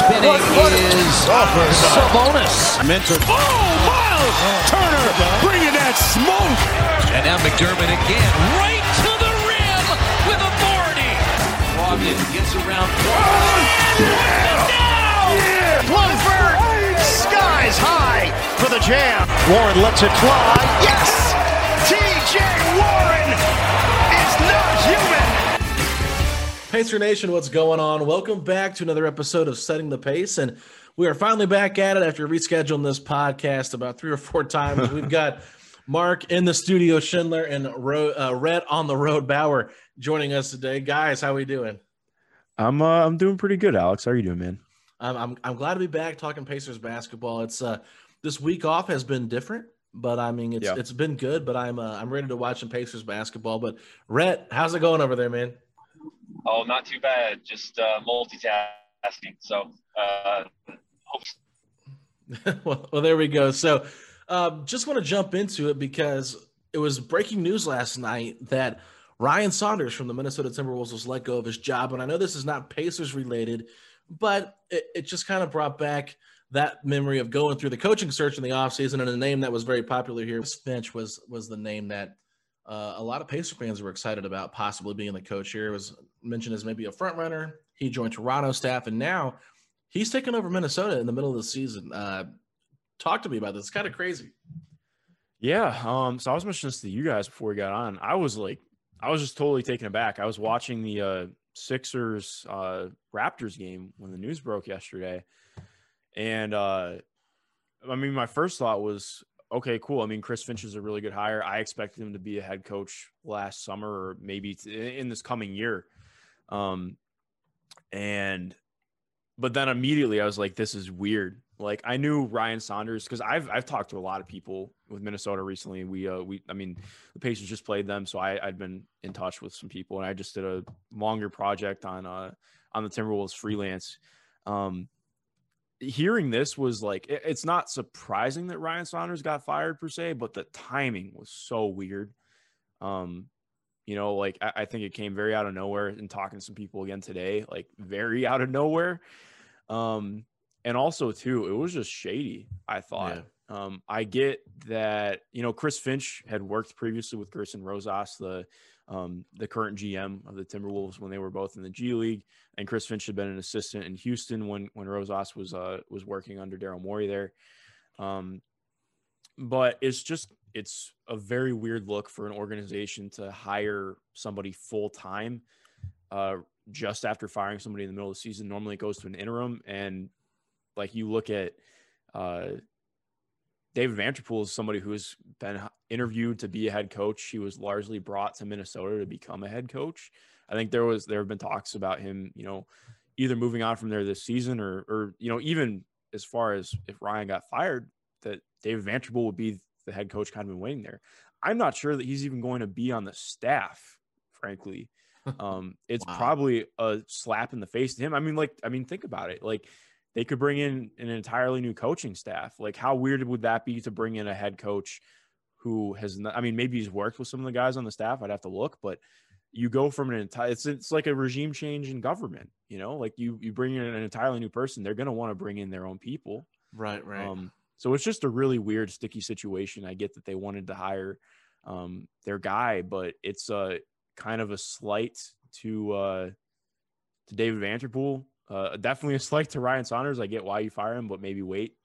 And spinning is oh, Sabonis. Mentor. Oh, Myles Turner bringing that smoke. And now McDermott again, right to the rim with authority. Brogdon gets around. One bird, skies high for the jam. Warren lets it fly. Yes! Pacer Nation, what's going on? Welcome back to another episode of Setting the Pace. And we are finally back at it after rescheduling this podcast about three or four times. We've got Mark in the studio, Schindler, and Ro- uh, Rhett on the road, Bauer joining us today. Guys, how are we doing? I'm uh, I'm doing pretty good, Alex. How are you doing, man? I'm, I'm, I'm glad to be back talking Pacers basketball. It's uh, this week off has been different, but I mean, it's Yeah. it's been good. But I'm uh, I'm ready to watch some Pacers basketball. But Rhett, how's it going over there, man? Oh, not too bad. Just uh, multitasking. So, uh, well, well, there we go. So, um, just want to jump into it because it was breaking news last night that Ryan Saunders from the Minnesota Timberwolves was let go of his job. And I know this is not Pacers related, but it, it just kind of brought back that memory of going through the coaching search in the offseason and a name that was very popular here. Finch was was the name that uh, a lot of Pacer fans were excited about possibly being the coach here. It was mentioned as maybe a front runner. He joined Toronto staff, and now he's taking over Minnesota in the middle of the season. Uh, talk to me about this. It's kind of crazy. Yeah. Um. So I was mentioning this to you guys before we got on. I was like, I was just totally taken aback. I was watching the uh, Sixers uh, Raptors game when the news broke yesterday, and uh, I mean, my first thought was, okay, cool. I mean, Chris Finch is a really good hire. I expected him to be a head coach last summer or maybe in this coming year. Um, and but then immediately I was like, this is weird. Like I knew Ryan Saunders because I've I've talked to a lot of people with Minnesota recently. We uh we I mean the Pacers just played them, so I I'd been in touch with some people, and I just did a longer project on uh on the Timberwolves freelance. Um, hearing this was like it- it's not surprising that Ryan Saunders got fired per se, but the timing was so weird. Um, you know, like I, I think it came very out of nowhere. And talking to some people again today, like very out of nowhere. Um, and also too, it was just shady. I thought. Um, I get that you know Chris Finch had worked previously with Gersson Rosas, the um, the current GM of the Timberwolves when they were both in the G League, and Chris Finch had been an assistant in Houston when when Rosas was uh, was working under Daryl Morey there. Um, but it's just it's a very weird look for an organization to hire somebody full time uh, just after firing somebody in the middle of the season. Normally, it goes to an interim, and like you look at uh, David Vanterpool is somebody who's been interviewed to be a head coach. He was largely brought to Minnesota to become a head coach. I think there was there have been talks about him, you know, either moving on from there this season or or you know even as far as if Ryan got fired, that David Vanterpool would be the head coach kind of been waiting there. I'm not sure that he's even going to be on the staff, frankly. Um, it's wow. probably a slap in the face to him. I mean, like, I mean, think about it. Like, they could bring in an entirely new coaching staff. Like, how weird would that be to bring in a head coach who has not, I mean, maybe he's worked with some of the guys on the staff. I'd have to look, but you go from an entire, it's, it's like a regime change in government, you know, like you, you bring in an entirely new person. They're going to want to bring in their own people. Right. Right. Um, so it's just a really weird, sticky situation. I get that they wanted to hire um, their guy, but it's a kind of a slight to uh, to David Vanterpool. Uh, definitely a slight to Ryan Saunders. I get why you fire him, but maybe wait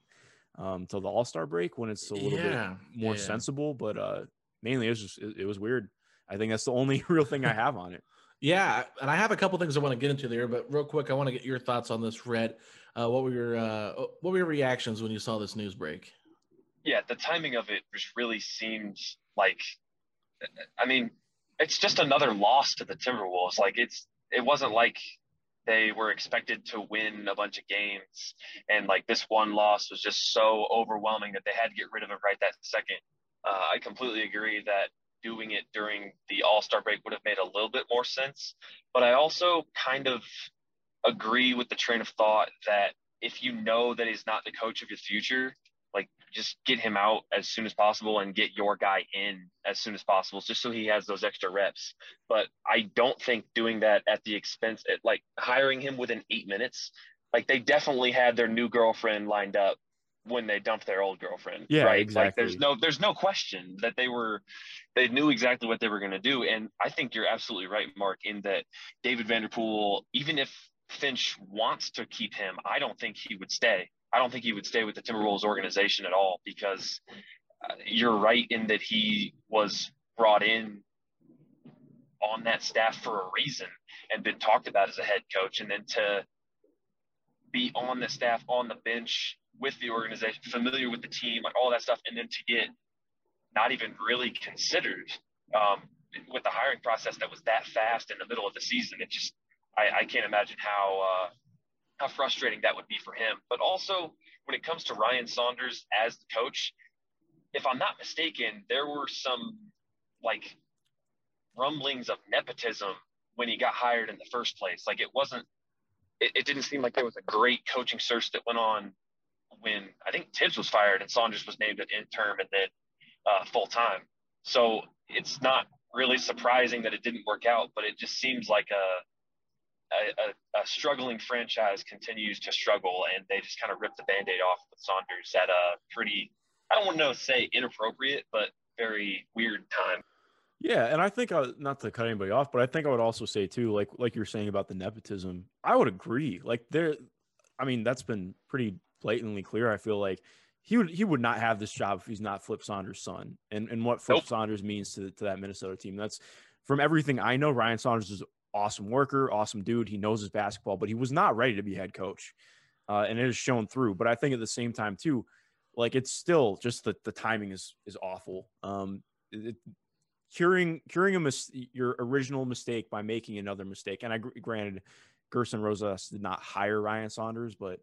um, till the All Star break when it's a little yeah, bit more yeah. sensible. But uh, mainly, it was just it, it was weird. I think that's the only real thing I have on it. Yeah, and I have a couple things I want to get into there, but real quick, I want to get your thoughts on this, Rhett, Uh, what were your uh, what were your reactions when you saw this news break? Yeah, the timing of it just really seemed like, I mean, it's just another loss to the Timberwolves. Like it's it wasn't like they were expected to win a bunch of games, and like this one loss was just so overwhelming that they had to get rid of it right that second. Uh, I completely agree that doing it during the All Star break would have made a little bit more sense, but I also kind of agree with the train of thought that if you know that he's not the coach of your future, like just get him out as soon as possible and get your guy in as soon as possible, just so he has those extra reps. But I don't think doing that at the expense, at like hiring him within eight minutes, like they definitely had their new girlfriend lined up when they dumped their old girlfriend. Yeah, right. Exactly. Like there's no there's no question that they were they knew exactly what they were going to do. And I think you're absolutely right, Mark, in that David Vanterpool even if Finch wants to keep him, I don't think he would stay. I don't think he would stay with the Timberwolves organization at all because uh, you're right in that he was brought in on that staff for a reason and been talked about as a head coach. And then to be on the staff, on the bench with the organization, familiar with the team, like all that stuff, and then to get not even really considered um, with the hiring process that was that fast in the middle of the season, it just I, I can't imagine how uh, how frustrating that would be for him. But also when it comes to Ryan Saunders as the coach, if I'm not mistaken, there were some like rumblings of nepotism when he got hired in the first place. Like it wasn't, it, it, didn't seem like there was a great coaching search that went on when I think Thibs was fired and Saunders was named an interim and then uh, full time. So it's not really surprising that it didn't work out, but it just seems like a a, a, a, struggling franchise continues to struggle, and they just kind of ripped the band-aid off with Saunders at a pretty, I don't want to say inappropriate, but very weird time. Yeah, and I think uh, not to cut anybody off, but I think I would also say too, like like you're saying about the nepotism, I would agree. Like there, I mean, that's been pretty blatantly clear. I feel like he would he would not have this job if he's not Flip Saunders' son, and and what Flip nope. Saunders means to to that Minnesota team. That's from everything I know. Ryan Saunders is awesome worker, awesome dude. He knows his basketball, but he was not ready to be head coach. Uh, and it has shown through. But I think at the same time, too, like it's still just the, the timing is is awful. Um, it, curing curing a mis- your original mistake by making another mistake. And I granted, Gersson Rosas did not hire Ryan Saunders, but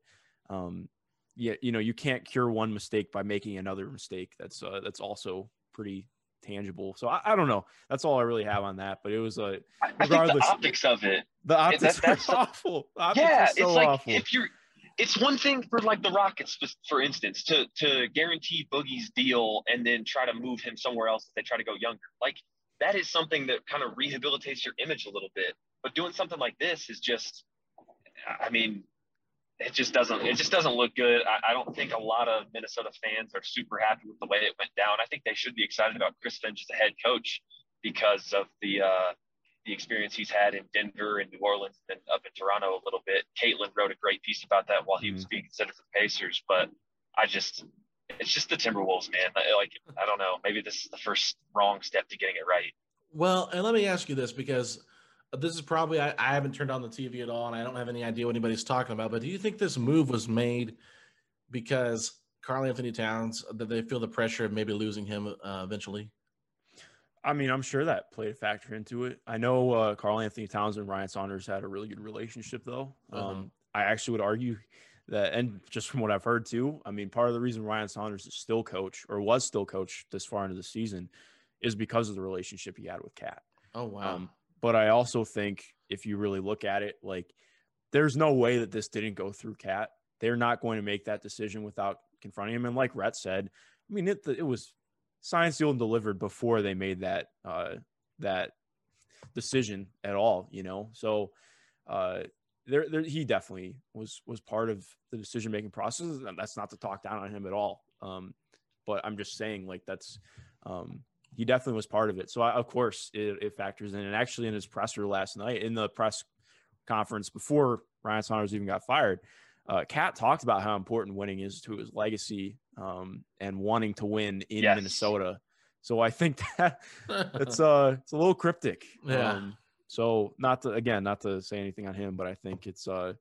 um, yeah, you know, you can't cure one mistake by making another mistake. That's uh, that's also pretty tangible. So I, I, don't know. That's all I really have on that. But it was a regardless. the optics of it. The optics that, that's awful. Optics yeah, so it's like awful. if you're. It's one thing for like the Rockets, for instance, to to guarantee Boogie's deal and then try to move him somewhere else if they try to go younger. Like that is something that kind of rehabilitates your image a little bit. But doing something like this is just, I mean, it just doesn't it just doesn't look good. I, I, don't think a lot of Minnesota fans are super happy with the way it went down. I think they should be excited about Chris Finch as a head coach because of the uh, the experience he's had in Denver and New Orleans and up in Toronto a little bit. Caitlin wrote a great piece about that while he was mm-hmm. being considered for the Pacers, but I just it's just the Timberwolves, man. Like I don't know, maybe this is the first wrong step to getting it right. Well, and let me ask you this because this is probably I, I, haven't turned on the TV at all, and I don't have any idea what anybody's talking about. But do you think this move was made because Karl-Anthony Towns that they feel the pressure of maybe losing him uh, eventually? I mean, I'm sure that played a factor into it. I know uh, Karl-Anthony Towns and Ryan Saunders had a really good relationship, though. Uh-huh. Um, I actually would argue that, and just from what I've heard too, I mean, part of the reason Ryan Saunders is still coach or was still coach this far into the season is because of the relationship he had with KAT. Oh wow! Um, but I also think if you really look at it, like there's no way that this didn't go through KAT. They're not going to make that decision without confronting him. And like Rhett said, I mean, it it was signed, sealed, and delivered before they made that uh, that decision at all. You know, so uh, there, there he definitely was was part of the decision making process. And that's not to talk down on him at all. Um, but I'm just saying, like that's um, he definitely was part of it. So I, of course it, it, factors in. And actually, in his presser last night, in the press conference before Ryan Saunders even got fired, uh, KAT talked about how important winning is to his legacy um, and wanting to win in yes. Minnesota. So I think that it's uh it's a little cryptic. Yeah. Um, so not to again not to say anything on him, but I think it's uh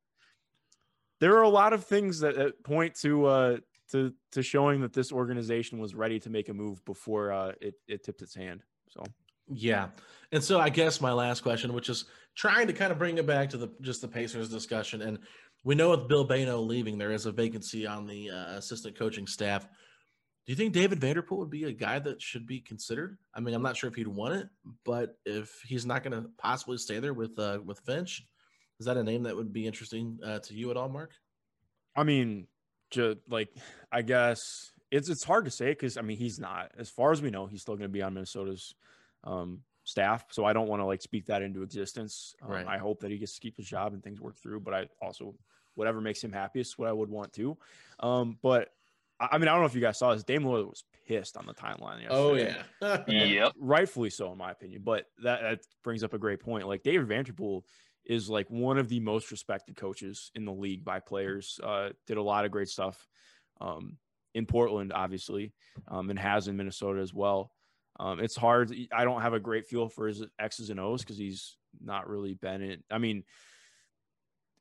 there are a lot of things that, that point to uh to to showing that this organization was ready to make a move before uh, it it tipped its hand. So yeah, and so I guess my last question, which is trying to kind of bring it back to the just the Pacers discussion, and we know with Bill Bayno leaving, there is a vacancy on the uh, assistant coaching staff. Do you think David Vanterpool would be a guy that should be considered? I mean, I'm not sure if he'd want it, but if he's not going to possibly stay there with uh, with Finch, is that a name that would be interesting uh, to you at all, Mark? I mean, just like I guess it's it's hard to say because I mean he's not as far as we know he's still going to be on Minnesota's um, staff, so I don't want to like speak that into existence. Um, right. I hope that he gets to keep his job and things work through, but I also whatever makes him happiest, what I would want to. Um, but I mean I don't know if you guys saw this. Dame Lillard was pissed on the timeline. Oh yeah, yep, rightfully so in my opinion. But that, that brings up a great point. Like David Vanterpool is like one of the most respected coaches in the league by players. Uh, did a lot of great stuff um, in Portland, obviously, um, and has in Minnesota as well. Um, it's hard. I don't have a great feel for his X's and O's because he's not really been in. I mean,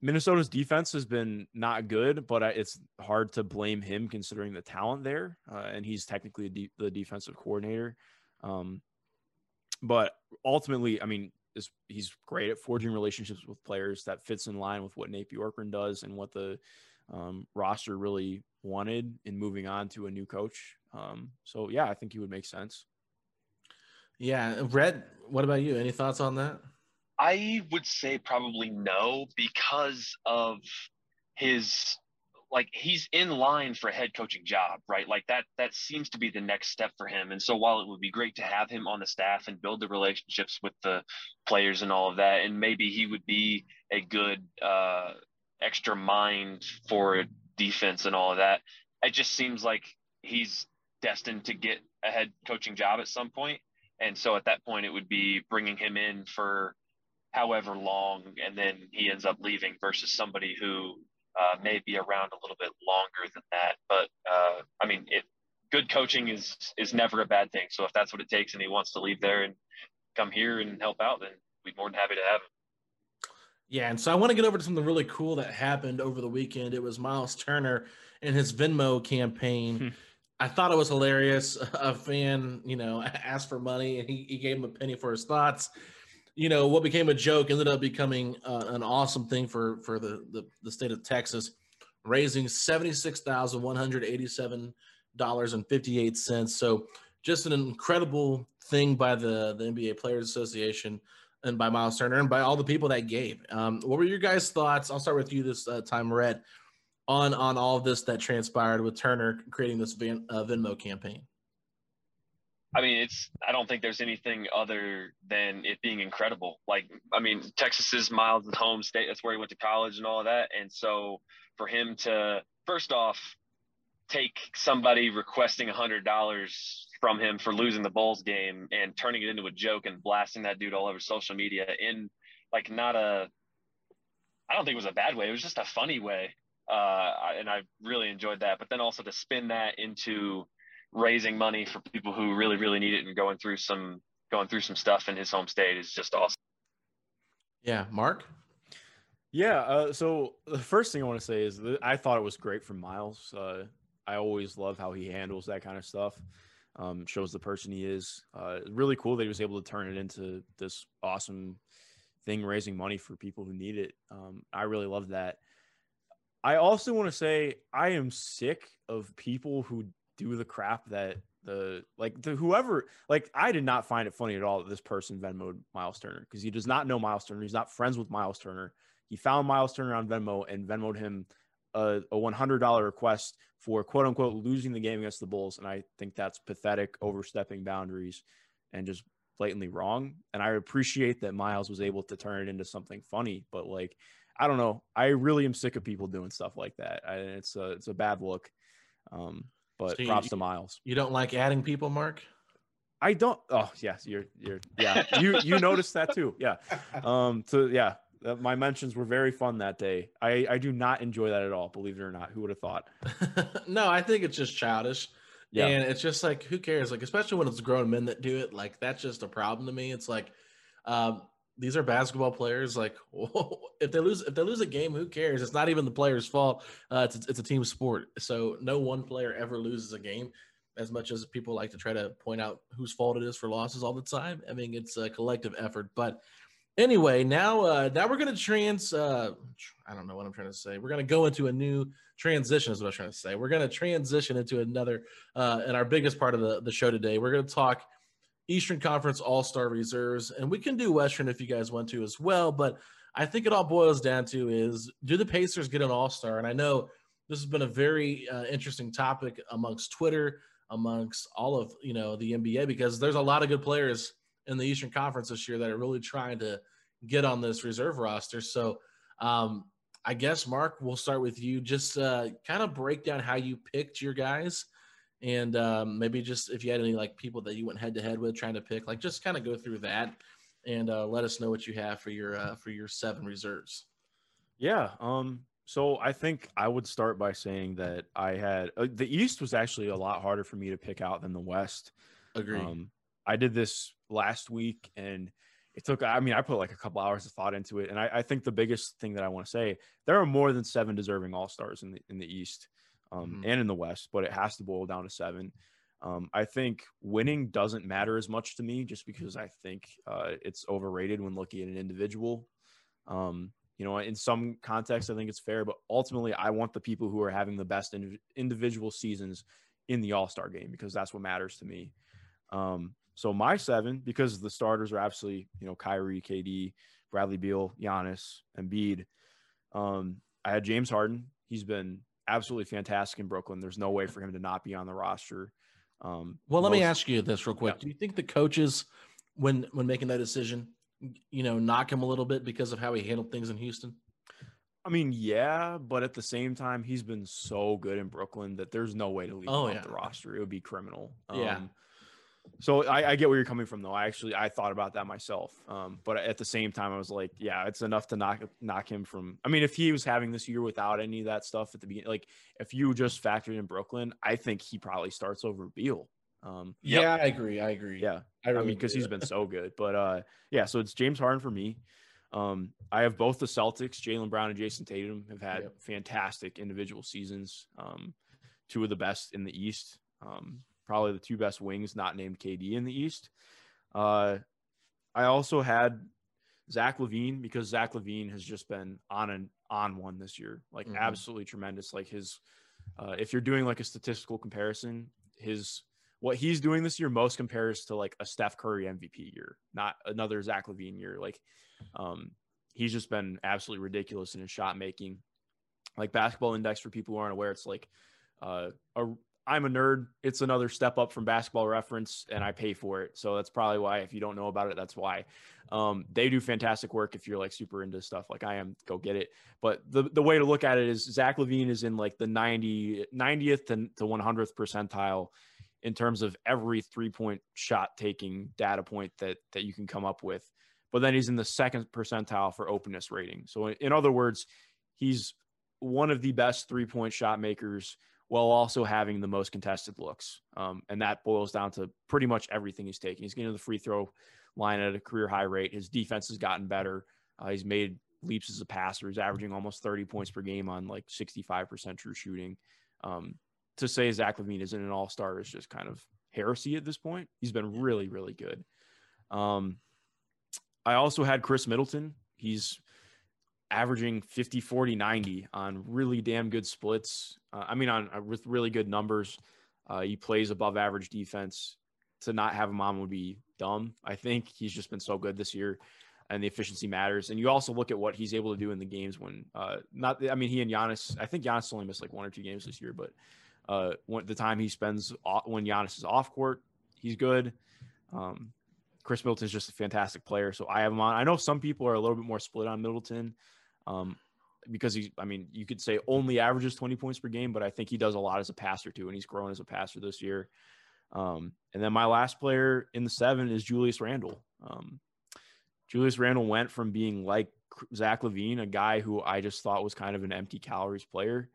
Minnesota's defense has been not good, but it's hard to blame him considering the talent there, uh, and he's technically the defensive coordinator. Um, but ultimately, I mean, is he's great at forging relationships with players that fits in line with what Nate Bjorkgren does and what the um, roster really wanted in moving on to a new coach. Um, so yeah, I think he would make sense. Yeah, Rhett. What about you? Any thoughts on that? I would say probably no because of his like he's in line for a head coaching job, right? Like that that seems to be the next step for him. And so while it would be great to have him on the staff and build the relationships with the players and all of that, and maybe he would be a good uh, extra mind for defense and all of that, it just seems like he's destined to get a head coaching job at some point. And so at that point, it would be bringing him in for however long, and then he ends up leaving versus somebody who uh, may be around a little bit longer than that. But uh, I mean, it good coaching is is never a bad thing. So if that's what it takes, and he wants to leave there and come here and help out, then we'd more than happy to have him. Yeah, and so I want to get over to something really cool that happened over the weekend. It was Myles Turner and his Venmo campaign. Hmm. I thought it was hilarious. A fan, you know, asked for money and he, he gave him a penny for his thoughts you know what became a joke ended up becoming uh, an awesome thing for for the, the, the state of Texas, raising seventy six thousand one hundred eighty seven dollars and fifty eight cents. So just an incredible thing by the the NBA Players Association and by Myles Turner and by all the people that gave. Um, what were your guys' thoughts? I'll start with you this uh, time, Rhett, on on all of this that transpired with Turner creating this Van, uh, Venmo campaign. I mean, it's, I don't think there's anything other than it being incredible. Like, I mean, Texas is Myles' home state. That's where he went to college and all of that. And so for him to, first off, take somebody requesting a hundred dollars from him for losing the Bulls game and turning it into a joke and blasting that dude all over social media in like not a, I don't think it was a bad way. It was just a funny way. Uh, and I really enjoyed that. But then also to spin that into, raising money for people who really really need it and going through some going through some stuff in his home state is just awesome. Yeah, Mark. Yeah. Uh, so the first thing I want to say is that I thought it was great from Myles. Uh, I always love how he handles that kind of stuff. Um, shows the person he is. Uh, really cool that he was able to turn it into this awesome thing, raising money for people who need it. Um, I really love that. I also want to say I am sick of people who do the crap that the like the whoever like I did not find it funny at all that this person Venmoed Myles Turner because he does not know Myles Turner. He's not friends with Myles Turner. He found Myles Turner on Venmo and Venmoed him a, a $100 request for quote unquote losing the game against the Bulls. And I think that's pathetic, overstepping boundaries and just blatantly wrong. And I appreciate that Myles was able to turn it into something funny, but like, I don't know. I really am sick of people doing stuff like that. I, it's a, it's a bad look. Um, but so props you, to Myles. You don't like adding people, Mark? I don't. Oh yes, you're you're yeah. You you noticed that too. Yeah. Um. So yeah, uh, my mentions were very fun that day. I I do not enjoy that at all. Believe it or not. Who would have thought? no, I think it's just childish. Yeah. And it's just like who cares? Like especially when it's grown men that do it. Like that's just a problem to me. It's like, um, these are basketball players. Like if they lose if they lose a game, who cares? It's not even the player's fault. Uh, it's it's a team sport. So no one player ever loses a game. As much as people like to try to point out whose fault it is for losses all the time, I mean it's a collective effort. But anyway, now uh, now we're gonna trans. Uh, I don't know what I'm trying to say. We're gonna go into a new transition. Is what I'm trying to say. We're gonna transition into another. Uh, and our biggest part of the the show today, we're gonna talk Eastern Conference All Star reserves, and we can do Western if you guys want to as well. But I think it all boils down to is do the Pacers get an All Star? And I know this has been a very uh, interesting topic amongst Twitter, amongst all of you know the NBA, because there's a lot of good players in the Eastern Conference this year that are really trying to get on this reserve roster. So um, I guess Mark, we'll start with you. Just uh, kind of break down how you picked your guys and um, maybe just if you had any like people that you went head to head with trying to pick, like just kind of go through that and uh, let us know what you have for your uh, for your seven reserves. Yeah. Um. So I think I would start by saying that I had uh, the East was actually a lot harder for me to pick out than the West. Agree. Um, I did this last week and it took i mean i put like a couple hours of thought into it and I, I, think the biggest thing that i want to say there are more than seven deserving all stars in the in the east um, mm-hmm. and in the West, but it has to boil down to seven. Um, I think winning doesn't matter as much to me just because I think uh, it's overrated when looking at an individual. Um, you know, in some context, I think it's fair, but ultimately, I want the people who are having the best in- individual seasons in the All Star game because that's what matters to me. Um, so my seven, because the starters are absolutely, you know, Kyrie, KD, Bradley Beal, Giannis, and Embiid. Um, I had James Harden. He's been absolutely fantastic in Brooklyn. There's no way for him to not be on the roster. Um, well, let most, me ask you this real quick. Yeah. Do you think the coaches, when when making that decision, you know, knock him a little bit because of how he handled things in Houston? I mean, yeah, but at the same time, he's been so good in Brooklyn that there's no way to leave oh, him yeah. off the roster. It would be criminal. Yeah. So I, I, get where you're coming from, though. I actually I thought about that myself, um, but at the same time, I was like, yeah, it's enough to knock knock him from. I mean, if he was having this year without any of that stuff at the beginning, like if you just factored in Brooklyn, I think he probably starts over Beal. Um, yeah, yep. I agree. I agree. Yeah, I, really I mean, because he's been so good. But uh, yeah, so it's James Harden for me. Um, I have both the Celtics, Jaylen Brown and Jayson Tatum, have had yep. fantastic individual seasons. Um, two of the best in the East. Um, probably the two best wings not named KD in the East. Uh, I also had Zach LaVine because Zach LaVine has just been on and on one this year, like mm-hmm. absolutely tremendous. Like his, uh, if you're doing like a statistical comparison, his what he's doing this year most compares to like a Steph Curry MVP year, not another Zach LaVine year. Like, um, he's just been absolutely ridiculous in his shot making. Like basketball index for people who aren't aware, it's like uh, a I'm a nerd. It's another step up from basketball reference and I pay for it. So that's probably why, if you don't know about it, that's why. Um, they do fantastic work if you're like super into stuff like I am, go get it. But the, the way to look at it is Zach LaVine is in like the 90, 90th to, to 100th percentile in terms of every three point shot taking data point that, that you can come up with. But then he's in the second percentile for openness rating. So in, in other words, he's one of the best three point shot makers while also having the most contested looks. Um, and that boils down to pretty much everything he's taking. He's getting to the free throw line at a career high rate. His defense has gotten better. Uh, he's made leaps as a passer. He's averaging almost 30 points per game on like 65% true shooting. Um, to say Zach LaVine isn't an all star is just kind of heresy at this point. He's been really, really good. Um, I also had Khris Middleton. He's averaging 50, 40, 90 on really damn good splits. Uh, I mean, on uh, with really good numbers. Uh, he plays above average defense. To not have him on would be dumb. I think he's just been so good this year, and the efficiency matters. And you also look at what he's able to do in the games when uh, not. I mean, he and Giannis. I think Giannis only missed like one or two games this year, but uh, when, the time he spends off, when Giannis is off court, he's good. Um, Middleton is just a fantastic player, so I have him on. I know some people are a little bit more split on Middleton. Um, because he, I mean, you could say only averages 20 points per game, but I think he does a lot as a passer too, and he's grown as a passer this year. Um, and then my last player in the seven is Julius Randle. Um, Julius Randle went from being like Zach LaVine, a guy who I just thought was kind of an empty calories player.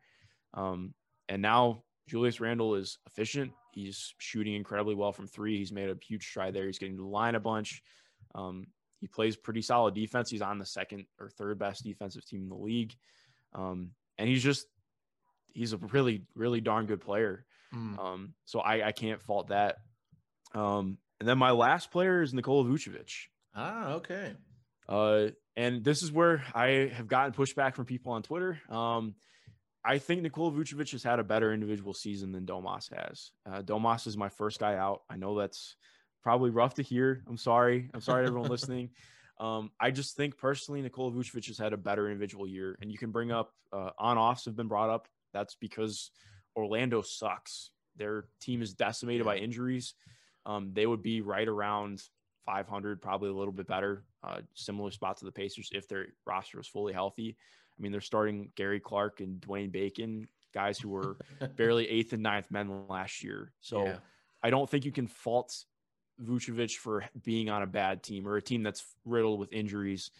Um, and now Julius Randle is efficient. He's shooting incredibly well from three. He's made a huge stride there. He's getting to the line a bunch. Um, he plays pretty solid defense. He's on the second or third best defensive team in the league. Um, and he's just, he's a really, really darn good player. Mm. Um, so I, I can't fault that. Um, and then my last player is Nikola Vucevic. Ah, okay. Uh, and this is where I have gotten pushback from people on Twitter. Um, I think Nikola Vucevic has had a better individual season than Domas has. Uh, Domas is my first guy out. I know that's probably rough to hear. I'm sorry. I'm sorry to everyone listening. Um, I just think personally, Nikola Vucevic has had a better individual year. And you can bring up uh, on offs have been brought up. That's because Orlando sucks. Their team is decimated by injuries. Um, they would be right around 500, probably a little bit better, uh, similar spot to the Pacers if their roster was fully healthy. I mean, they're starting Gary Clark and Dwayne Bacon, guys who were barely eighth and ninth men last year. So yeah. I don't think you can fault Vucevic for being on a bad team or a team that's riddled with injuries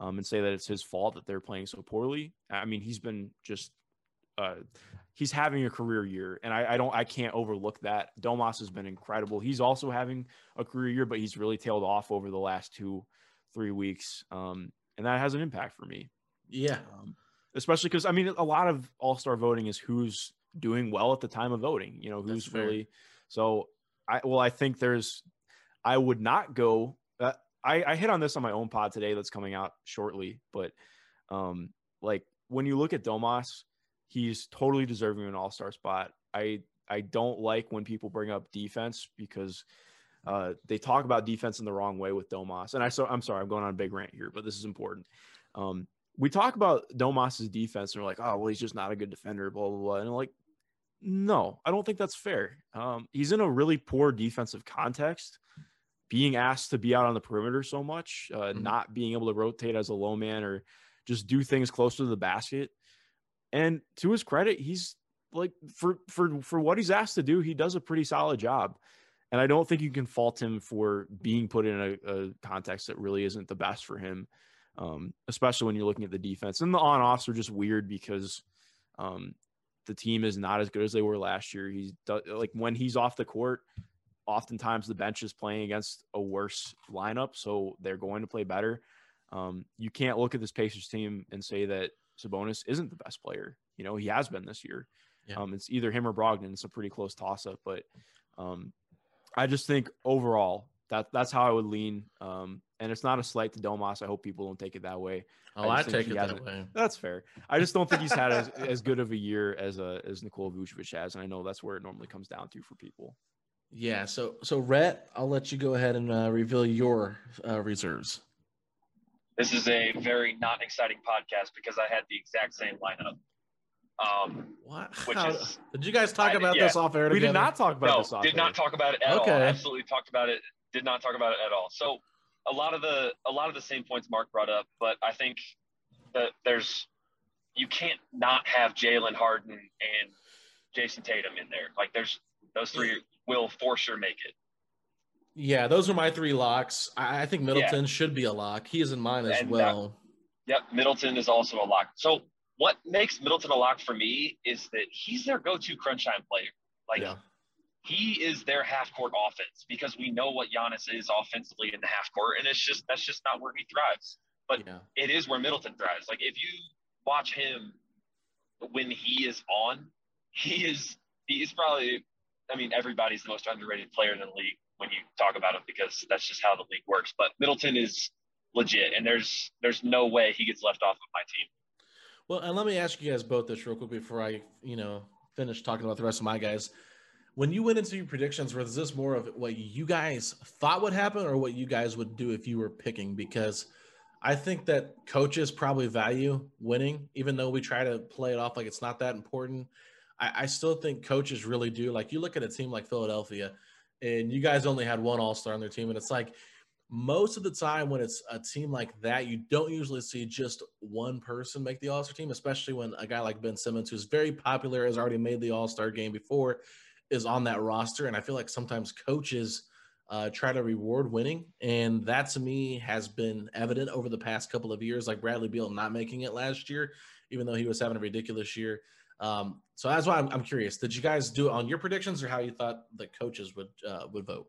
um, and say that it's his fault that they're playing so poorly. I mean, he's been just uh, he's having a career year, and I, I, don't I can't overlook that. Domas has been incredible. He's also having a career year, but he's really tailed off over the last two three weeks, um, and that has an impact for me. Yeah, um, especially because I mean a lot of All Star voting is who's doing well at the time of voting. You know who's really so. I well I think there's I would not go. Uh, I, I hit on this on my own pod today that's coming out shortly, but um, like when you look at Domas, he's totally deserving of an all star spot. I I don't like when people bring up defense because uh, they talk about defense in the wrong way with Domas. And I so I'm sorry, I'm going on a big rant here, but this is important. Um, we talk about Domas's defense and we're like, oh well, he's just not a good defender, blah blah blah. And I'm like, no, I don't think that's fair. Um, he's in a really poor defensive context being asked to be out on the perimeter so much, uh, mm-hmm. not being able to rotate as a low man or just do things closer to the basket. And to his credit, he's like for for for what he's asked to do, he does a pretty solid job. And I don't think you can fault him for being put in a, a context that really isn't the best for him, um, especially when you're looking at the defense. And the on offs are just weird because um, the team is not as good as they were last year. He's like when he's off the court, oftentimes the bench is playing against a worse lineup, so they're going to play better. Um, you can't look at this Pacers team and say that Sabonis isn't the best player. You know, he has been this year. Yeah. Um, it's either him or Brogdon. It's a pretty close toss up, but um, I just think overall that that's how I would lean. Um, and it's not a slight to Domas. I hope people don't take it that way. Oh, I, I take it that way. That's fair. I just don't think he's had as, as good of a year as a as Nikola Vucevic has, and I know that's where it normally comes down to for people. Yeah. So, so Rhett, I'll let you go ahead and uh, reveal your uh, reserves. This is a very not exciting podcast because I had the exact same lineup. Um, what? Which is, did you guys talk I, about yeah. this off air? We did not talk about no, this. Off did not talk about it at okay. all. Absolutely talked about it. Did not talk about it at all. So a lot of the a lot of the same points Mark brought up, but I think that there's you can't not have Jalen Harden and Jayson Tatum in there. Like there's those three will for sure make it. Yeah, those are my three locks. I, I think Middleton yeah. should be a lock. He is in mine as and well. That, yep, Middleton is also a lock. So what makes Middleton a lock for me is that he's their go-to crunch time player. Like yeah. he is their half court offense because we know what Giannis is offensively in the half court, and it's just that's just not where he thrives. But yeah. it is where Middleton thrives. Like if you watch him when he is on, he is he's probably. I mean, everybody's the most underrated player in the league when you talk about him because that's just how the league works. But Middleton is legit, and there's there's no way he gets left off of my team. Well, and let me ask you guys both this real quick before I, you know, finish talking about the rest of my guys. When you went into your predictions, was this more of what you guys thought would happen or what you guys would do if you were picking? Because I think that coaches probably value winning, even though we try to play it off like it's not that important. I, I still think coaches really do. Like you look at a team like Philadelphia, and you guys only had one All Star on their team, and it's like most of the time when it's a team like that, you don't usually see just one person make the All Star team, especially when a guy like Ben Simmons, who's very popular, has already made the All Star game before, is on that roster. And I feel like sometimes coaches uh, try to reward winning. And that to me has been evident over the past couple of years, like Bradley Beal not making it last year, even though he was having a ridiculous year. Um, so that's why I'm, I'm, curious. Did you guys do it on your predictions or how you thought the coaches would uh, would vote?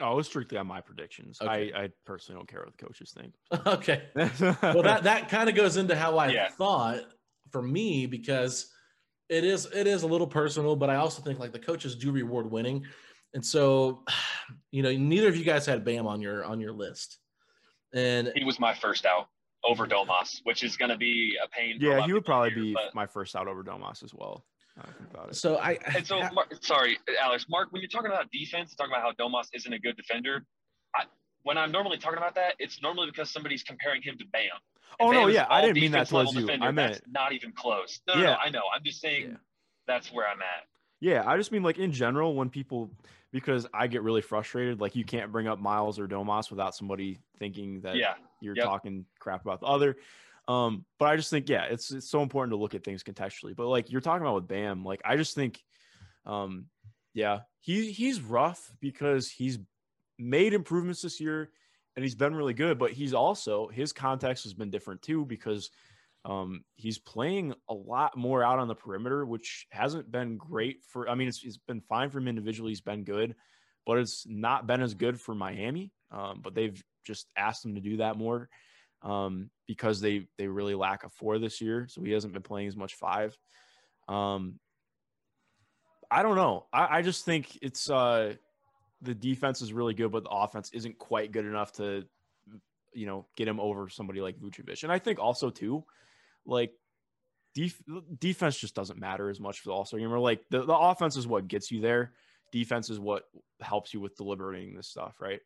Oh, it was strictly on my predictions. Okay. I, I personally don't care what the coaches think. okay. well, that that kind of goes into how I yeah. thought for me because it is it is a little personal, but I also think like the coaches do reward winning. And so, you know, neither of you guys had Bam on your on your list. And he was my first out over Domas, which is going to be a pain. Yeah, he would probably here, be but... my first out over Domas as well. I so I and so Mark, sorry, Alex. Mark, when you're talking about defense, talking about how Domas isn't a good defender, I, when I'm normally talking about that, it's normally because somebody's comparing him to Bam. And oh Bam no, yeah, I didn't mean that towards you. I meant that's not even close. No, yeah. no, I know. I'm just saying yeah. that's where I'm at. Yeah, I just mean like in general when people because I get really frustrated. Like you can't bring up Myles or Domas without somebody thinking that yeah. You're yep. talking crap about the other. Um, but I just think, yeah, it's it's so important to look at things contextually. But like you're talking about with Bam, like I just think, um, yeah, he he's rough because he's made improvements this year and he's been really good. But he's also his context has been different too because um, he's playing a lot more out on the perimeter, which hasn't been great for. I mean, it's, it's been fine for him individually. He's been good, but it's not been as good for Miami. Um, but they've just asked him to do that more um, because they they really lack a four this year, so he hasn't been playing as much five. Um, I don't know. I, I just think it's uh, the defense is really good, but the offense isn't quite good enough to, you know, get him over somebody like Vucevic. And I think also too, like def- defense just doesn't matter as much for the All-Star game. Or like the, the offense is what gets you there. Defense is what helps you with deliberating this stuff, right?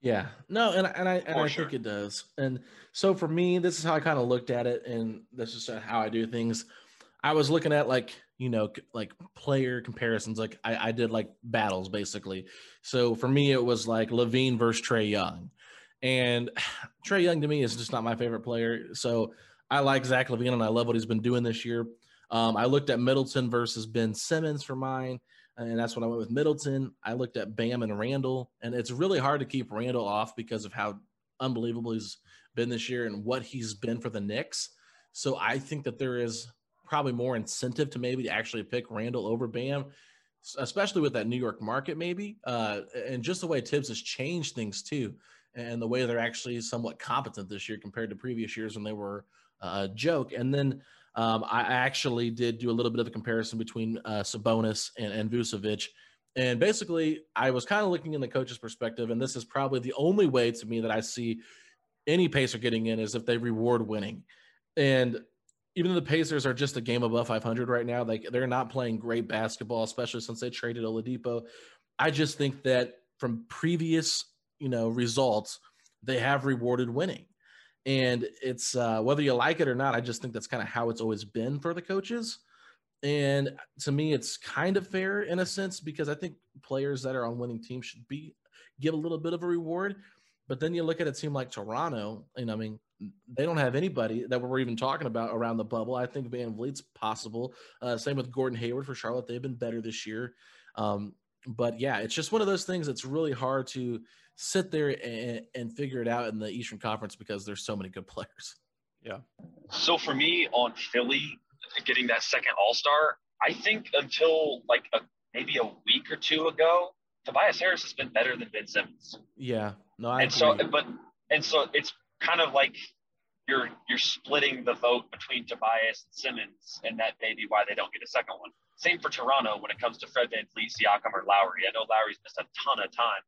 Yeah, no, and and I and I sure. think it does. And so for me, this is how I kind of looked at it, and this is how I do things. I was looking at like you know like player comparisons, like I, I did like battles basically. So for me, it was like LaVine versus Trae Young, and Trae Young to me is just not my favorite player. So I like Zach LaVine and I love what he's been doing this year. Um, I looked at Middleton versus Ben Simmons for mine and that's when I went with Middleton. I looked at Bam and Randle, and it's really hard to keep Randle off because of how unbelievable he's been this year and what he's been for the Knicks. So I think that there is probably more incentive to maybe actually pick Randle over Bam, especially with that New York market, maybe, uh, and just the way Thibs has changed things too, and the way they're actually somewhat competent this year compared to previous years when they were a joke. And then um, I actually did do a little bit of a comparison between uh, Sabonis and, and Vucevic. And basically, I was kind of looking in the coach's perspective, and this is probably the only way to me that I see any Pacer getting in is if they reward winning. And even though the Pacers are just a game above 500 right now, like they're not playing great basketball, especially since they traded Oladipo. I just think that from previous, you know, results, they have rewarded winning and it's uh, whether you like it or not i just think that's kind of how it's always been for the coaches. And to me it's kind of fair in a sense because i think players that are on winning teams should be give a little bit of a reward. But then you look at a team like toronto and i mean they don't have anybody that we're even talking about around the bubble. I think VanVleet's possible. Uh, same with gordon hayward for charlotte. They've been better this year. Um, but yeah it's just one of those things that's really hard to sit there and, and figure it out in the Eastern Conference because there's so many good players. Yeah. So for me on Philly getting that second All Star, I think until like a, maybe a week or two ago, Tobias Harris has been better than Ben Simmons. Yeah. No, I and agree. so but and so it's kind of like you're you're splitting the vote between Tobias and Simmons, and that may be why they don't get a second one. Same for Toronto when it comes to Fred VanVleet, Siakam, or Lowry. I know Lowry's missed a ton of time,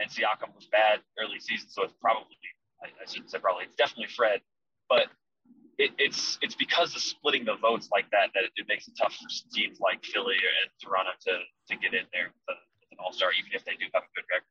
and Siakam was bad early season, so it's probably I, I shouldn't say probably it's definitely Fred, but it, it's it's because of splitting the votes like that that it, it, makes it tough for teams like Philly and Toronto to to get in there with, a, with an All Star, even if they do have a good record.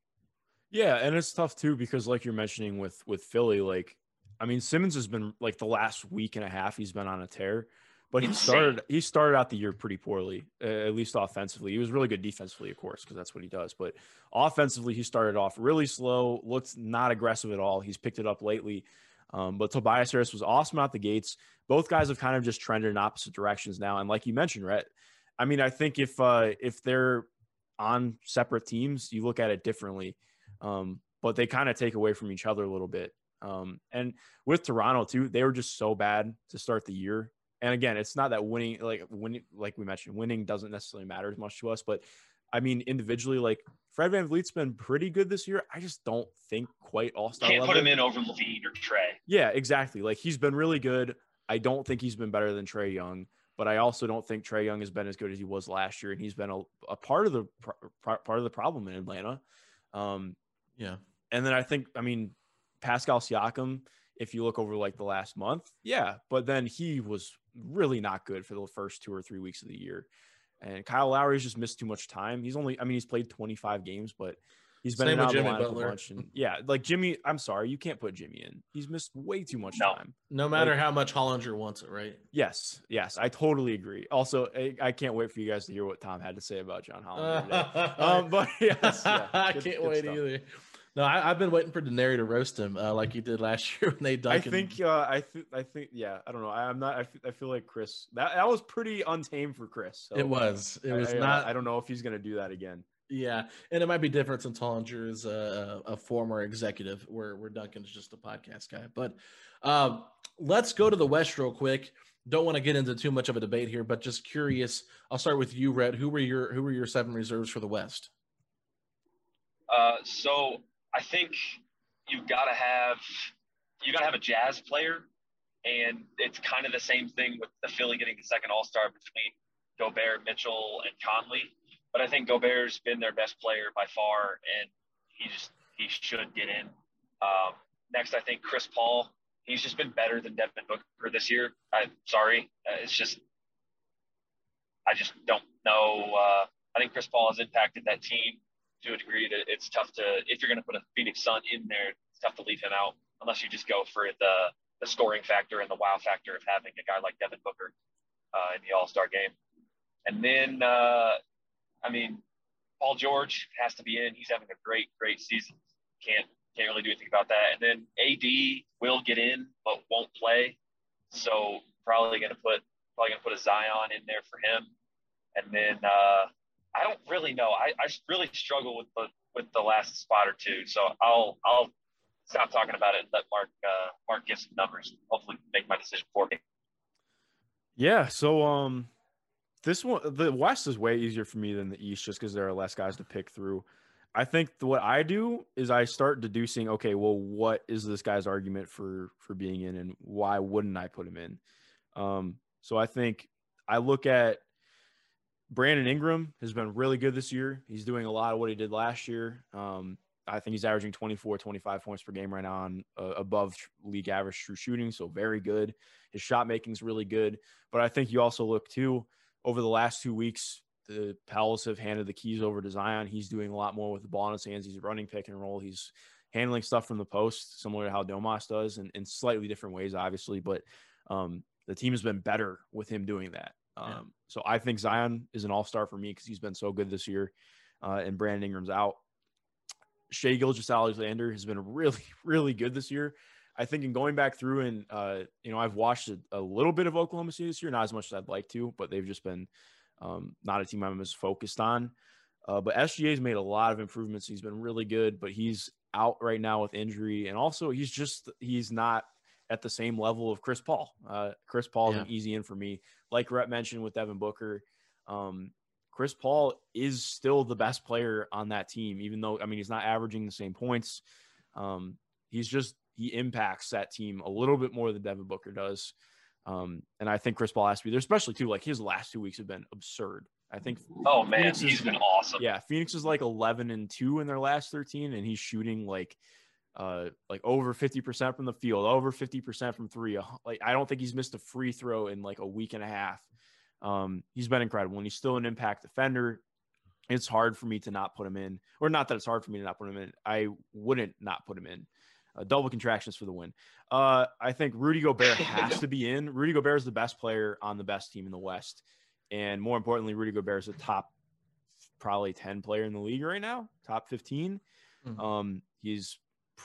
Yeah, and it's tough too because, like you're mentioning with with Philly, like I mean, Simmons has been like the last week and a half he's been on a tear, but he started he started out the year pretty poorly, uh, at least offensively. He was really good defensively, of course, because that's what he does. But offensively, he started off really slow, looked not aggressive at all. He's picked it up lately. Um, but Tobias Harris was awesome out the gates. Both guys have kind of just trended in opposite directions now. And like you mentioned, Rhett, I mean, I think if uh, if they're on separate teams, you look at it differently. Um, but they kind of take away from each other a little bit. Um, and with Toronto too, they were just so bad to start the year. And again, it's not that winning, like winning, like we mentioned, winning doesn't necessarily matter as much to us. But I mean, individually, like Fred VanVleet's been pretty good this year. I just don't think quite all star. Can't level. put him in over LaVine or Trae. Yeah, exactly. Like he's been really good. I don't think he's been better than Trae Young, but I also don't think Trae Young has been as good as he was last year, and he's been a, a part of the part of the problem in Atlanta. Um, yeah, and then I think, I mean, Pascal Siakam. If you look over like the last month, yeah, but then he was really not good for the first two or three weeks of the year. And Kyle Lowry's just missed too much time. He's only, I mean, he's played 25 games, but he's been Same out Jimmy the Butler. a bunch. And yeah, like Jimmy, I'm sorry, you can't put Jimmy in. He's missed way too much no. time. No matter like, how much Hollinger wants it, right? Yes, yes, I totally agree. Also, I, I, can't wait for you guys to hear what Tom had to say about John Hollinger. um, but yes, yeah, I can't wait stuff. either. No, I, have been waiting for Denary to roast him uh, like he did last year when they dunked I think, uh, I think, I think, yeah, I don't know. I, am not. I, f- I feel like Chris. That that was pretty untamed for Chris. So it was. It was I, not. I, I don't know if he's gonna do that again. Yeah, and it might be different since Hollinger is a, a former executive, where where Duncan's just a podcast guy. But um, let's go to the West real quick. Don't want to get into too much of a debate here, but just curious. I'll start with you, Rhett. Who were your who were your seven reserves for the West? Uh, so I think you've got to have you got to have a jazz player, and it's kind of the same thing with the Philly getting the second All Star between Gobert, Mitchell, and Conley. But I think Gobert's been their best player by far, and he just he should get in. Um, next, I think Chris Paul. He's just been better than Devin Booker this year. I'm sorry, uh, it's just I just don't know. Uh, I think Chris Paul has impacted that team to a degree that it's tough to if you're going to put a Phoenix Sun in there, it's tough to leave him out unless you just go for the the scoring factor and the wow factor of having a guy like Devin Booker uh, in the All Star game. And then, uh, I mean, Paul George has to be in. He's having a great, great season. Can't can't really do anything about that. And then AD will get in, but won't play. So probably going to put probably going to put a Zion in there for him. And then uh, I don't really know. I, I really struggle with the with the last spot or two. So I'll I'll stop talking about it and let Mark uh, Mark give some numbers. Hopefully, make my decision for me. Yeah. So um, this one the West is way easier for me than the East, just because there are less guys to pick through. I think what I do is I start deducing, okay, well, what is this guy's argument for for being in, and why wouldn't I put him in? Um, so I think I look at Brandon Ingram has been really good this year. He's doing a lot of what he did last year. Um, I think he's averaging 24, 25 points per game right now on uh, above league average true shooting. So very good. His shot making is really good. But I think you also look too over the last two weeks, the Pels have handed the keys over to Zion. He's doing a lot more with the ball in his hands. He's running pick and roll. He's handling stuff from the post, similar to how Domas does, and in slightly different ways, obviously. But um, the team has been better with him doing that. Um. So I think Zion is an all star for me because he's been so good this year, uh, and Brandon Ingram's out. Shai Gilgeous-Alexander has been really, really good this year. I think in going back through and uh, you know I've watched a, a, little bit of Oklahoma City this year, not as much as I'd like to, but they've just been um, not a team I'm as focused on. Uh, but SGA's made a lot of improvements. He's been really good, but he's out right now with injury, and also he's just he's not at the same level of Chris Paul. Uh, Chris Paul is yeah. an easy in for me. Like Rhett mentioned with Devin Booker, um, Chris Paul is still the best player on that team, even though I mean he's not averaging the same points. Um, he's just he impacts that team a little bit more than Devin Booker does. Um, and I think Chris Paul has to be there, especially too. Like his last two weeks have been absurd. I think. Oh man, Phoenix he's is- been awesome. Yeah, Phoenix is like 11 and two in their last 13, and he's shooting like, uh, like over 50 percent from the field, over 50 percent from three. Like I don't think he's missed a free throw in like a week and a half. Um, he's been incredible, and he's still an impact defender. It's hard for me to not put him in, or not that it's hard for me to not put him in. I wouldn't not put him in. Uh, double contractions for the win. Uh, I think Rudy Gobert has to be in. Rudy Gobert is the best player on the best team in the West, and more importantly, Rudy Gobert is a top, probably ten player in the league right now, top 15 Mhm. Um, he's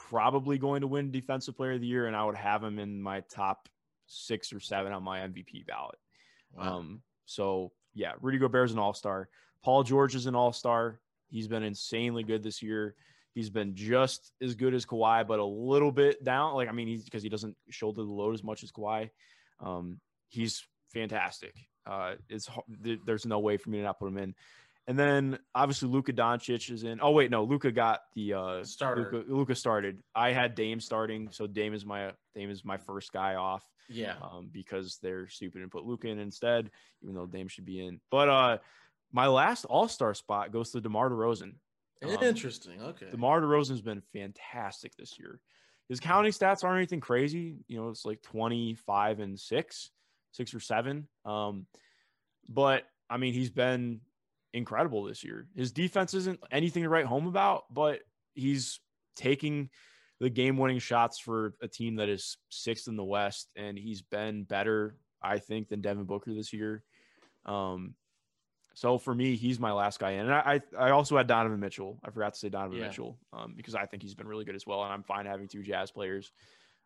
probably going to win Defensive Player of the Year, and I would have him in my top six or seven on my MVP ballot. Wow. Um, so yeah, Rudy Gobert is an all star. Paul George is an all star. He's been insanely good this year. He's been just as good as Kawhi, but a little bit down. Like I mean, he's because he doesn't shoulder the load as much as Kawhi. Um, he's fantastic. Uh, it's there's no way for me to not put him in. And then obviously Luka Doncic is in. Oh wait, no, Luka got the uh, Starter. Luka, Luka started. I had Dame starting, so Dame is my Dame is my first guy off yeah. um, because they're stupid and put Luka in instead, even though Dame should be in. But uh, my last All Star spot goes to DeMar DeRozan. Um, Interesting. Okay. DeMar DeRozan's been fantastic this year. His counting stats aren't anything crazy. You know, it's like 25 and six, six or seven. Um, but I mean, he's been incredible this year. His defense isn't anything to write home about, but he's taking the game winning shots for a team that is sixth in the West. And he's been better, I think, than Devin Booker this year. Um, so for me, he's my last guy in. And I, I I also had Donovan Mitchell. I forgot to say Donovan Yeah. Mitchell um, because I think he's been really good as well. And I'm fine having two Jazz players.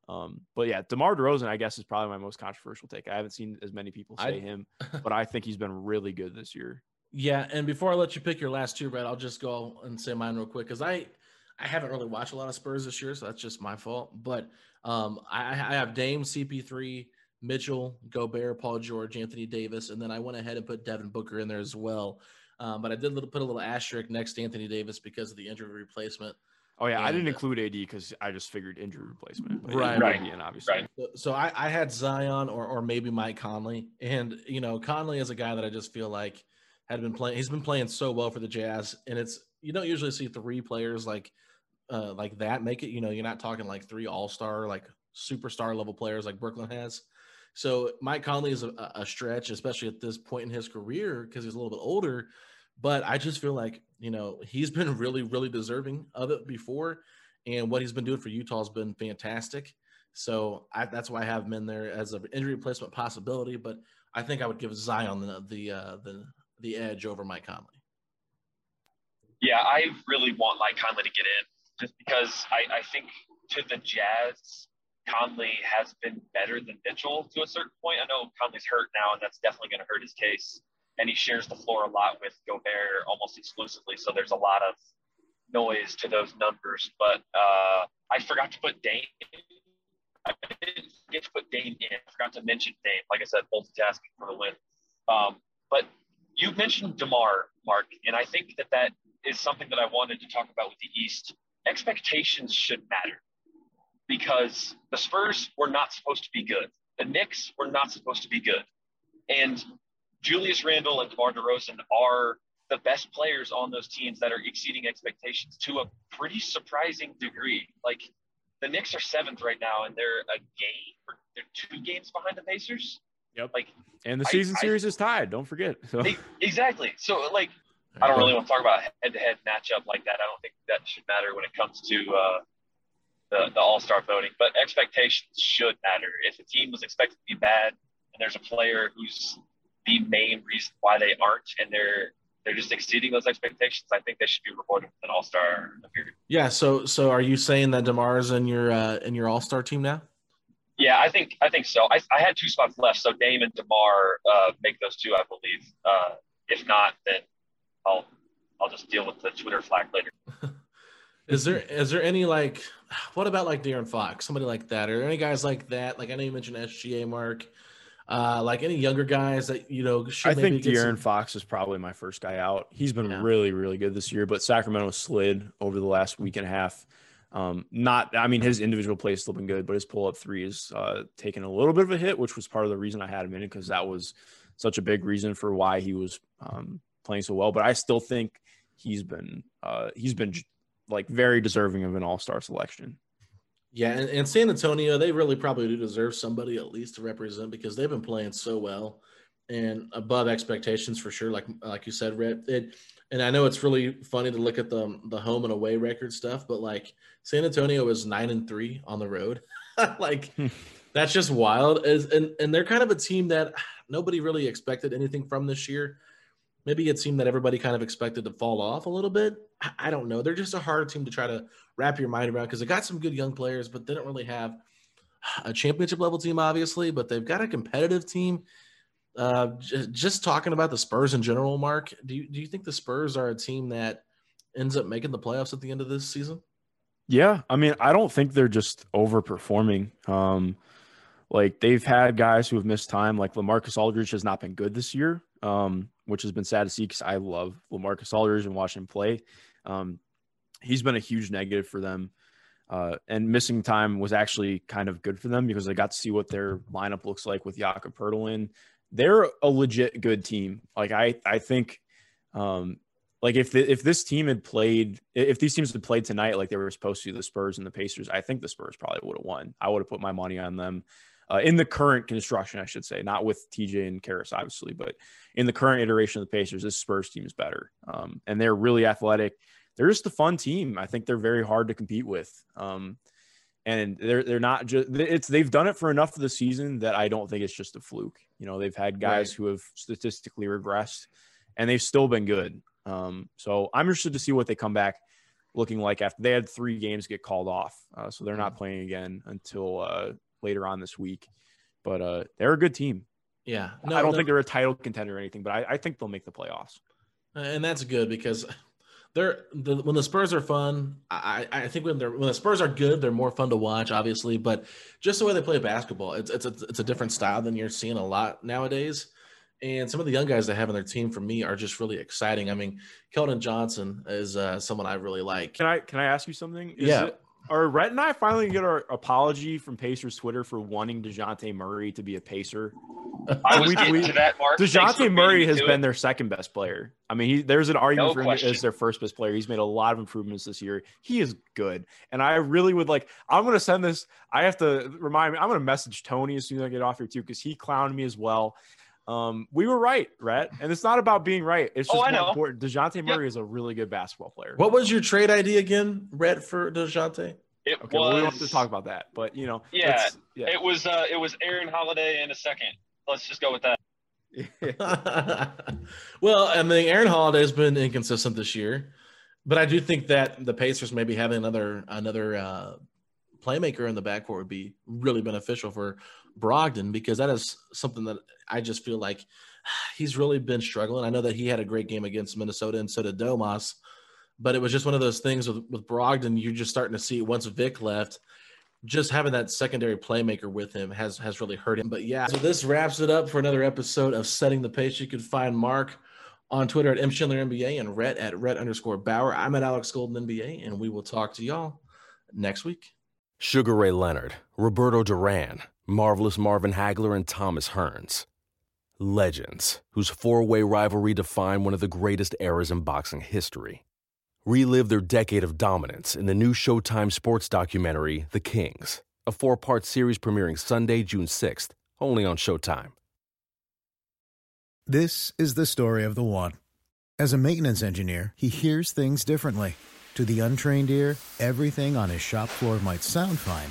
Um, but yeah, DeMar DeRozan, I guess, is probably my most controversial take. I haven't seen as many people say I- him, but I think he's been really good this year. Yeah, and before I let you pick your last two, Brad, I'll just go and say mine real quick because I I haven't really watched a lot of Spurs this year, so that's just my fault. But um, I, I have Dame, CP3, Mitchell, Gobert, Paul George, Anthony Davis, and then I went ahead and put Devin Booker in there as well. Um, but I did little, put a little asterisk next to Anthony Davis because of the injury replacement. Oh yeah, I didn't uh, include AD because I just figured injury replacement. Right. AD would Right. be in, obviously. Right. So- So I, I had Zion or or maybe Mike Conley, and you know Conley is a guy that I just feel like had been playing. He's been playing so well for the Jazz, and it's you don't usually see three players like uh like that make it. You know, you're not talking like three All Star like superstar level players like Brooklyn has. So Mike Conley is a, a stretch, especially at this point in his career because he's a little bit older. But I just feel like you know he's been really really deserving of it before, and what he's been doing for Utah has been fantastic. So I, that's why I have him in there as an injury replacement possibility. But I think I would give Zion the the uh, the the edge over Mike Conley. Yeah, I really want Mike Conley to get in just because I, I think to the Jazz, Conley has been better than Mitchell to a certain point. I know Conley's hurt now, and that's definitely going to hurt his case. And he shares the floor a lot with Gobert almost exclusively. So there's a lot of noise to those numbers. But uh, I forgot to put Dame. I didn't forget to put Dame in. I forgot to mention Dame. Like I said, multitasking for the win. Um, but you mentioned DeMar, Mark, and I think that that is something that I wanted to talk about with the East. Expectations should matter because the Spurs were not supposed to be good. The Knicks were not supposed to be good. And Julius Randle and DeMar DeRozan are the best players on those teams that are exceeding expectations to a pretty surprising degree. Like the Knicks are seventh right now, and they're a game they're two games behind the Pacers. Yep. Like And the season I- series is tied. Don't forget. So exactly. So like I don't really want to talk about a head-to-head matchup like that. I don't think that should matter when it comes to uh, the the All-Star voting. But expectations should matter. If a team was expected to be bad, and there's a player who's the main reason why they aren't, and they're they're just exceeding those expectations, I think they should be rewarded with an All-Star appearance. Yeah. So so are you saying that Demar is in your uh, in your All Star team now? Yeah, I think I think so. I, I had two spots left, so Dame and Demar uh, make those two, I believe. Uh, if not, then I'll I'll just deal with the Twitter flag later. Is there is there any like what about like De'Aaron Fox, somebody like that, or any guys like that? Like I know you mentioned SGA, Mark. Uh, like any younger guys that you know should I maybe think De'Aaron some- Fox is probably my first guy out. He's been Yeah. really, really good this year, but Sacramento slid over the last week and a half. Um, not, I mean, his individual play has still been good, but his pull up three is uh, taken a little bit of a hit, which was part of the reason I had him in it because that was such a big reason for why he was um, playing so well. But I still think he's been uh, he's been like very deserving of an All Star selection. Yeah, and, and, San Antonio, they really probably do deserve somebody at least to represent because they've been playing so well and above expectations for sure. Like like you said, Rhett. It, and I know it's really funny to look at the the home and away record stuff, but like San Antonio is nine and three on the road. like hmm. that's just wild. As and and they're kind of a team that nobody really expected anything from this year. Maybe a team that everybody kind of expected to fall off a little bit. I, don't know. They're just a hard team to try to wrap your mind around because they got some good young players, but they don't really have a championship level team, obviously. But they've got a competitive team uh, just talking about the Spurs in general, Mark. Do you do you think the Spurs are a team that ends up making the playoffs at the end of this season? Yeah, I mean, I don't think they're just overperforming. Um, like they've had guys who have missed time, like Lamarcus Aldridge has not been good this year, um, which has been sad to see because I love Lamarcus Aldridge and watch him play. Um, he's been a huge negative for them. Uh, and missing time was actually kind of good for them because they got to see what their lineup looks like with Jakob Poeltl in they're a legit good team. Like I, I think, um, like if the, if this team had played, if these teams had played tonight like they were supposed to, the Spurs and the Pacers, I think the Spurs probably would have won. I would have put my money on them. Uh, in the current construction, I should say, not with TJ and Caris, obviously, but in the current iteration of the Pacers, this Spurs team is better, um, and they're really athletic. They're just a fun team. I think they're very hard to compete with. Um, and they're they're not just it's they've done it for enough of the season that I don't think it's just a fluke. You know, they've had guys right. who have statistically regressed, and they've still been good. Um, so I'm interested to see what they come back looking like after they had three games get called off, uh, so they're not mm-hmm. playing again until uh, later on this week. But uh, they're a good team. Yeah, no, I don't think they're a title contender or anything, but I, I think they'll make the playoffs. And that's good because they're the, when the Spurs are fun. I, I think when they're when the Spurs are good, they're more fun to watch, obviously. But just the way they play basketball, it's it's a, it's a different style than you're seeing a lot nowadays. And some of the young guys they have on their team for me are just really exciting. I mean, Keldon Johnson is uh, someone I really like. Can I can I ask you something? Is yeah. It, are Rhett and I finally get our apology from Pacers Twitter for wanting Dejounte Murray to be a Pacer? I was getting to that, Mark. Dejounte Murray has been it. their second best player. I mean, he, there's an argument no for him question. as their first best player. He's made a lot of improvements this year. He is good. And I really would like, I'm going to send this. I have to remind me, I'm going to message Tony as soon as I get off here too, because he clowned me as well. Um, we were right, Rhett. And it's not about being right. It's oh, just oh, important. Dejounte Murray yep. is a really good basketball player. What was your trade idea again, Rhett, for Dejounte? It okay, was. Well, we don't have to talk about that, but you know. Yeah, yeah. it was. Uh, it was Aaron Holiday in a second. Let's just go with that. well, I mean, Aaron Holiday has been inconsistent this year, but I do think that the Pacers maybe having another another uh, playmaker in the backcourt would be really beneficial for Brogdon because that is something that I just feel like he's really been struggling. I know that he had a great game against Minnesota and so did Domas, but it was just one of those things with, with Brogdon. You're just starting to see once Vic left, just having that secondary playmaker with him has has really hurt him. But yeah, so this wraps it up for another episode of Setting the Pace. You can find Mark on Twitter at MChandlerNBA and Rhett at Rhett underscore Bauer. I'm at Alex Golden NBA, and we will talk to y'all next week. Sugar Ray Leonard, Roberto Duran, Marvelous Marvin Hagler, and Thomas Hearns. Legends, whose four way rivalry defined one of the greatest eras in boxing history. Relive their decade of dominance in the new Showtime sports documentary, The Kings, a four part series premiering Sunday, June 6th, only on Showtime. This is the story of the one. As a maintenance engineer, he hears things differently. To the untrained ear, everything on his shop floor might sound fine,